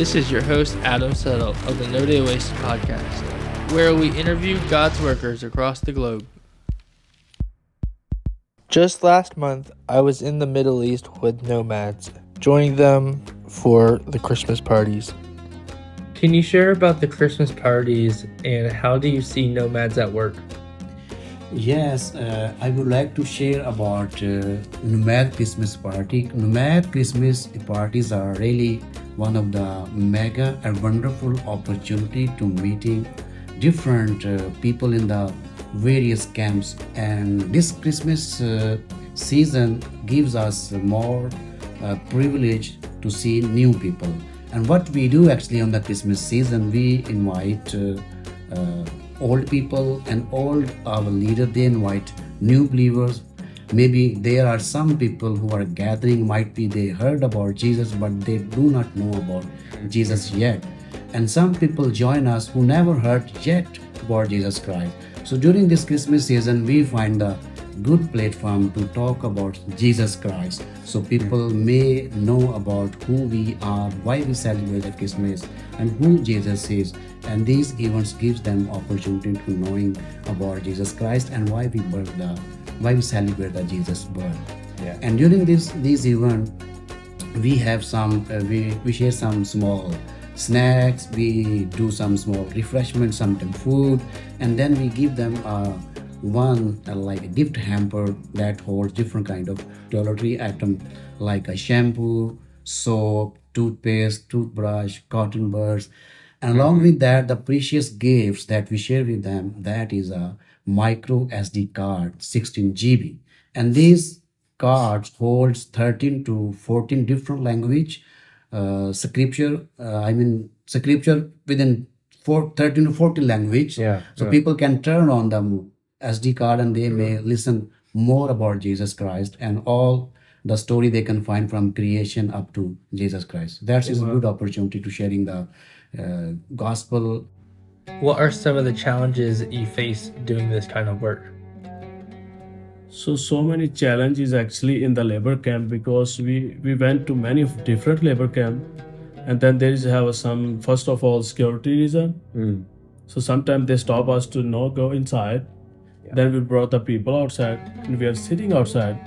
This is your host, Adam Settle of the No Day Wasted podcast, where we interview God's workers across the globe. Just last month, I was in the Middle East with nomads, joining them for the Christmas parties. Can you share about the Christmas parties and how do you see nomads at work? Yes, uh, I would like to share about uh, Nomad Christmas party. Nomad Christmas parties are really one of the mega and wonderful opportunity to meeting different uh, people in the various camps. And this Christmas uh, season gives us more uh, privilege to see new people. And what we do actually on the Christmas season, we invite uh, uh, old people and all our leaders they invite new believers maybe there are some people who are gathering might be they heard about jesus but they do not know about jesus yet. And some people join us who never heard yet about jesus christ. So during this christmas season we find the good platform to talk about Jesus Christ. So people may know about who we are, why we celebrate the Christmas and who Jesus is. And these events gives them opportunity to knowing about Jesus Christ and why we birth the why we celebrate the Jesus birth. Yeah. And during this these event we have some uh, we, we share some small snacks we do some small refreshment sometimes food and then we give them uh, one uh, like a gift hamper that holds different kind of toiletry item like a shampoo soap toothpaste toothbrush cotton buds and along with that the precious gifts that we share with them that is a micro sd card 16 gb and these cards holds 13 to 14 different language uh, scripture uh, i mean scripture within four, 13 to 14 language Yeah, so yeah. people can turn on them SD card and they may listen more about Jesus Christ and all the story they can find from creation up to Jesus Christ. That is a good opportunity to sharing the uh, gospel. What are some of the challenges you face doing this kind of work? So so many challenges actually in the labor camp because we we went to many different labor camp, and then there is have some first of all security reason. So sometimes they stop us to not go inside. Then we brought the people outside and we are sitting outside.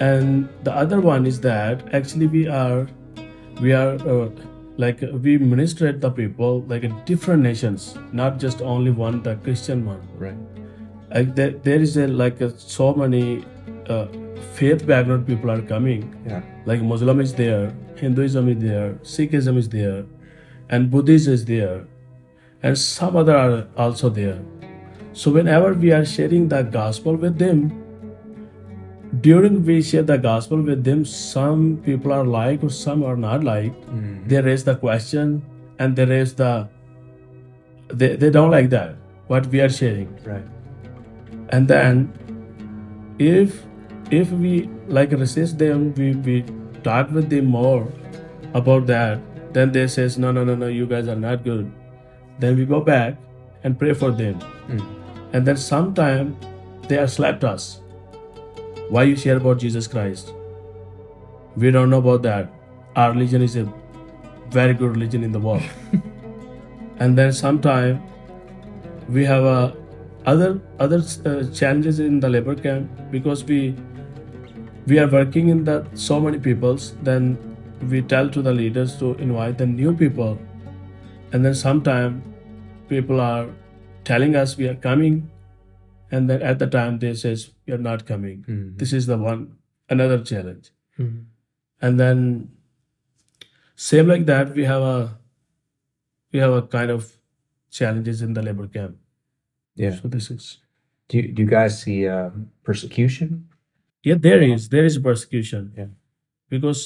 And the other one is that actually we are we are uh, like we ministrate the people like different nations, not just only one the Christian one Right. like there, there is a, like a, so many uh, faith background people are coming Yeah. like muslim is there hinduism is there sikhism is there and buddhism is there and some other are also there so whenever we are sharing the gospel with them during we share the gospel with them some people are like or some are not like. Hmm. They raise the question and they raise the they, they don't like that what we are sharing. Right. and then if if we like resist them we, we talk with them more about that then they says no no no no you guys are not good. Then we go back and pray for them. Hmm. And then sometime they are slapped us why you share about jesus christ? We don't know about that. Our religion is a very good religion in the world. And then sometime we have a other other uh, challenges in the labor camp because we we are working in the so many peoples then we tell to the leaders to invite the new people. And then sometime people are telling us we are coming and then at the time they says are not coming. This is the one another challenge. And then same like that we have a we have a kind of challenges in the labor camp. Yeah. so this is Do you, do you guys see uh, persecution? yeah there is there is persecution. Yeah. because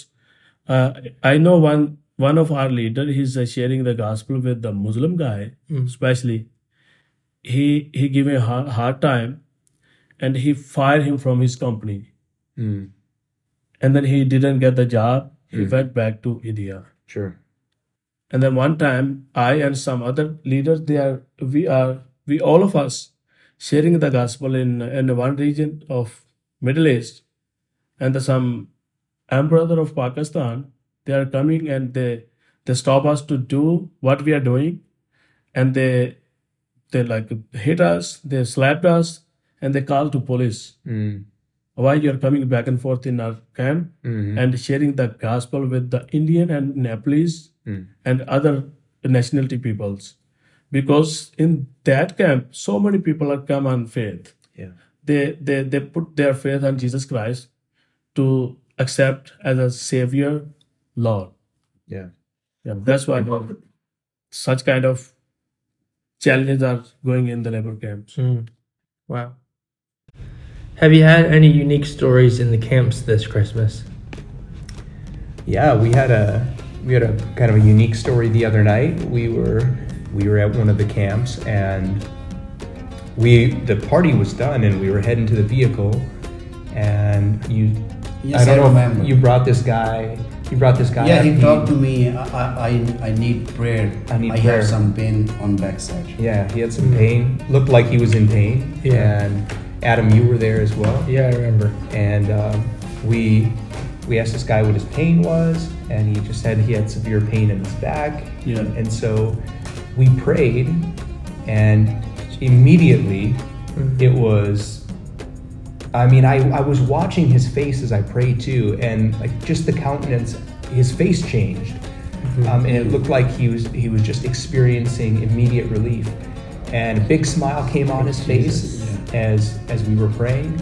uh, i know one one of our leader he's uh, sharing the gospel with the muslim guy especially he he gave a hard, hard time and he fired him from his company. Mm. and then he didn't get the job. He went back to india. Sure. and then one time i and some other leaders they are we are we all of us sharing the gospel in in one region of middle east. And the, some emperor of pakistan they are coming and they they stop us to do what we are doing, and they they like hit us, they slapped us, and they called to police. Mm. Why you're coming back and forth in our camp Mhm. and sharing the gospel with the Indian and Nepalese Mm. and other nationality peoples, because in that camp so many people are come on faith. Yeah. They they they put their faith on Jesus Christ to accept as a savior, Lord. Yeah. Yeah, that's why such kind of challenges are going in the labor camps. Mm. Wow. Have you had any unique stories in the camps this Christmas? Yeah, we had a we had a kind of a unique story the other night. We were we were at one of the camps and we the party was done and we were heading to the vehicle and you Yes, I, don't know remember. you brought this guy you brought this guy yeah, up. he talked to me. I, I, I need prayer. I need I prayer. have some pain on backside. Yeah, he had some pain. Looked like he was in pain. Yeah. And Adam, you were there as well. Yeah, I remember. And um, we we asked this guy what his pain was, and he just said he had severe pain in his back. Yeah. And so we prayed, and immediately Mhm. it was. I mean, I, I was watching his face as I prayed too, and like just the countenance, his face changed, um, and it looked like he was he was just experiencing immediate relief, and a big smile came on his face Jesus, as as we were praying,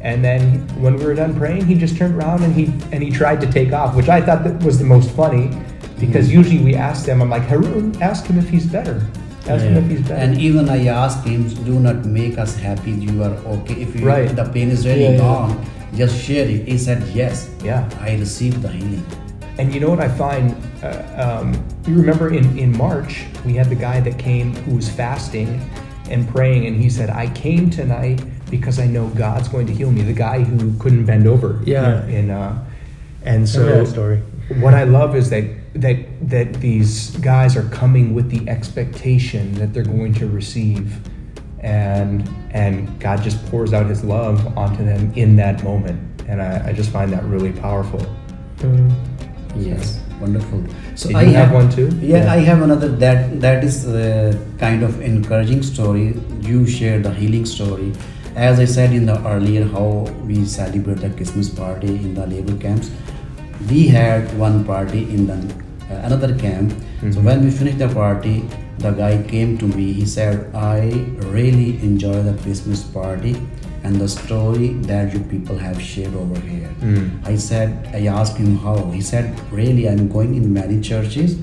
and then when we were done praying, he just turned around and he and he tried to take off, which I thought that was the most funny, because usually we ask them, I'm like Haroon, ask him if he's better, ask him Yeah. if he's better. And even I asked him, do not make us happy. You are okay. If you, Right. the pain is really Yeah, yeah. gone, just share it. He said yes. Yeah. I received the healing. And you know what I find? Uh, um, you remember in, in March, we had the guy that came who was fasting and praying, and he said, I came tonight because I know God's going to heal me. The guy who couldn't bend over. Yeah. In, uh, and So, so that story. what I love is that that that these guys are coming with the expectation that they're going to receive and and God just pours out his love onto them in that moment. And I, I just find that really powerful. Mm. Yes, wonderful. So Did I you have one too? Yeah, Yeah. I have another. That that is the kind of encouraging story. You share the healing story. As I said in the earlier, how we celebrate the Christmas party in the labor camps. We had one party in the another camp. So Mhm. when we finished the party, the guy came to me. He said, "I really enjoy the Christmas party." And the story that you people have shared over here. Mm. I said, I asked him how. He said, Really, I'm going in many churches,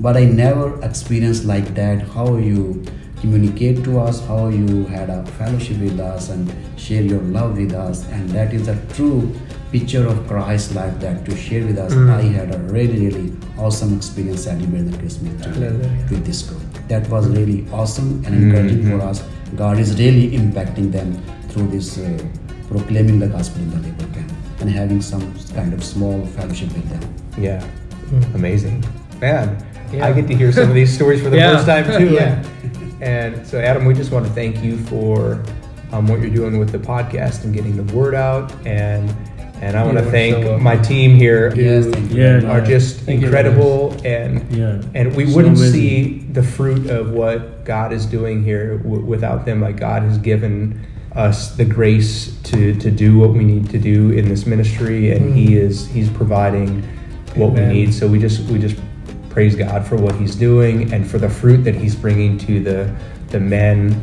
but I never experienced like that. How you communicate to us, how you had a fellowship with us and share your love with us, and that is a true picture of Christ like that to share with us. Mm. I had a really, really awesome experience celebrating the Christmas tree Hallelujah. with this group. That was really awesome and encouraging for us. God is really impacting them through this uh, proclaiming the gospel in the labor camp and having some kind of small fellowship with them. Yeah. Mm. Amazing. Man, Yeah. I get to hear some of these stories for the Yeah. first time too. Yeah. And, and so, Adam, we just want to thank you for um, what you're doing with the podcast and getting the word out. And and I want Yeah, to thank so welcome. my team here who Yes, thank. Yeah, are yeah. just Thank you, incredible. And Yeah. and we So wouldn't amazing. see the fruit of what God is doing here w- without them. Like God has given us the grace to to do what we need to do in this ministry, and He is He's providing what Amen. we need. So we just we just praise God for what He's doing and for the fruit that He's bringing to the the men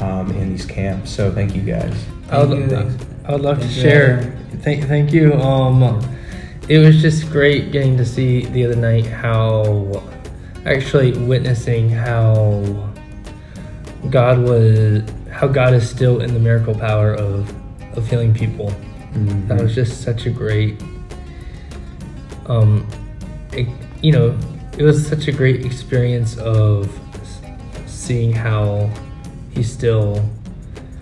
um, in these camps. So thank you guys. I would, Thank you. I would love to share. Thank, thank you. Um, it was just great getting to see the other night how, actually witnessing how God was, how God is still in the miracle power of, of healing people. Mm-hmm. That was just such a great, um, it, you know, it was such a great experience of seeing how He still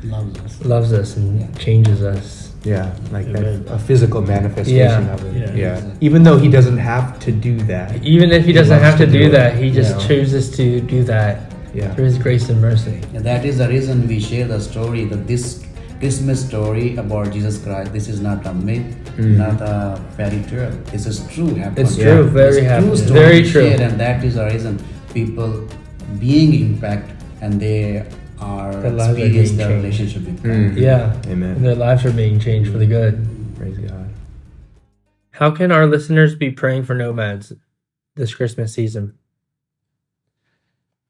Loves us. loves us and Yeah. changes us. Yeah, like Amen. that, a physical manifestation Yeah. of it. Yeah. Yeah. Even though he doesn't have to do that. Even if he He doesn't loves have to to do do that, he just you know. chooses to do that Yeah. through his grace and mercy. And that is the reason we share the story that this Christmas story about Jesus Christ. This is not a myth, mm. not a fairy tale. This is true. happened. It's true, very It's happy. true story Very true. share, and that is the reason people being impact and they are Their lives are being their changed. relationship with God. Mm. Yeah. And Amen. their lives are being changed for the good. Praise God. How can our listeners be praying for nomads this Christmas season?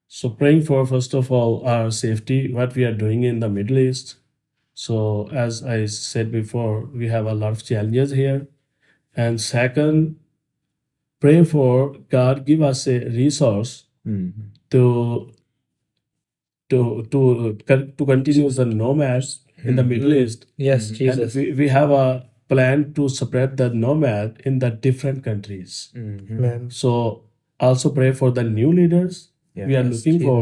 So praying for first of all our safety, what we are doing in the Middle East. So as I said before, we have a lot of challenges here. And second, pray for God give us a resource Mm. to to to to continue the nomads in the Middle East. Yes, And Jesus. we, we have a plan to spread the nomad in the different countries. Mhm. Amen. So also pray for the new leaders Yeah. we are Yes, looking for,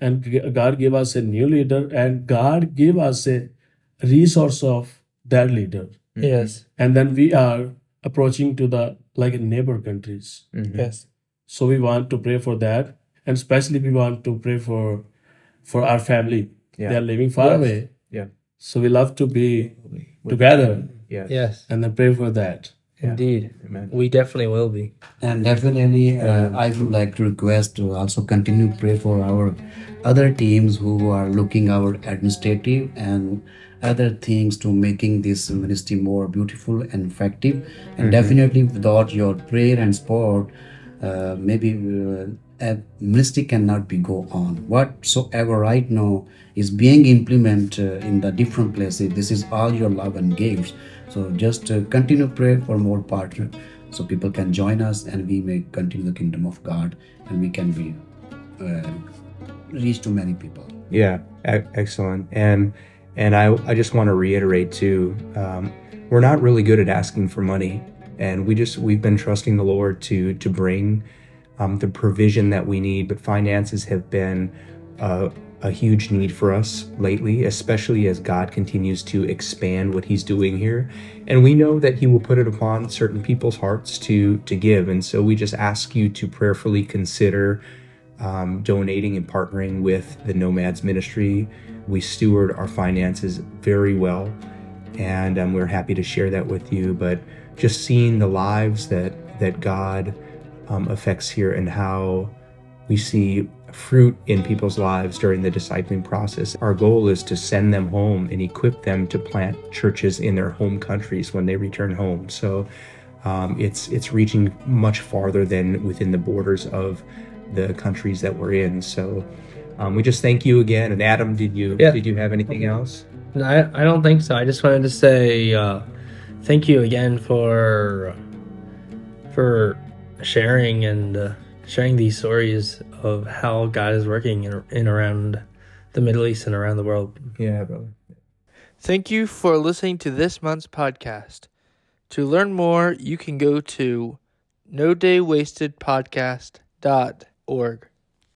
and God give us a new leader, and God give us a resource of that leader, Yes. and then we are approaching to the like neighbor countries. Mhm. Yes. So we want to pray for that, and especially we want to pray for for our family. Yeah. They are living far Yes. away, Yeah. so we love to be together Yes. Yes. and then pray for that. Yeah. Indeed. Amen. We definitely will be. And definitely, uh, I would like to request to also continue pray for our other teams who are looking our administrative and other things to making this ministry more beautiful and effective. And definitely, without your prayer and support, uh, maybe uh, a ministry cannot be go on. Whatsoever right now is being implemented uh, in the different places. This is all your love and gifts. So just uh, continue pray for more partner, so people can join us and we may continue the kingdom of God and we can be uh, reach to many people. Yeah, excellent. And and I I just want to reiterate too. Um, we're not really good at asking for money, and we just we've been trusting the Lord to to bring um, the provision that we need. But finances have been uh, a huge need for us lately, especially as God continues to expand what He's doing here, and we know that He will put it upon certain people's hearts to to give. And so we just ask you to prayerfully consider um, donating and partnering with the Nomads Ministry. We steward our finances very well, and um, we're happy to share that with you. But just seeing the lives that that God um, affects here and how we see fruit in people's lives during the discipling process. Our goal is to send them home and equip them to plant churches in their home countries when they return home. So um, it's it's reaching much farther than within the borders of the countries that we're in. So um, we just thank you again. And Adam, did you Yeah. did you have anything else? No, I, I don't think so. I just wanted to say uh, thank you again for for sharing and uh, sharing these stories of how God is working in, in around the Middle East and around the world. Yeah, brother. Thank you for listening to this month's podcast. To learn more, you can go to no day wasted podcast dot org.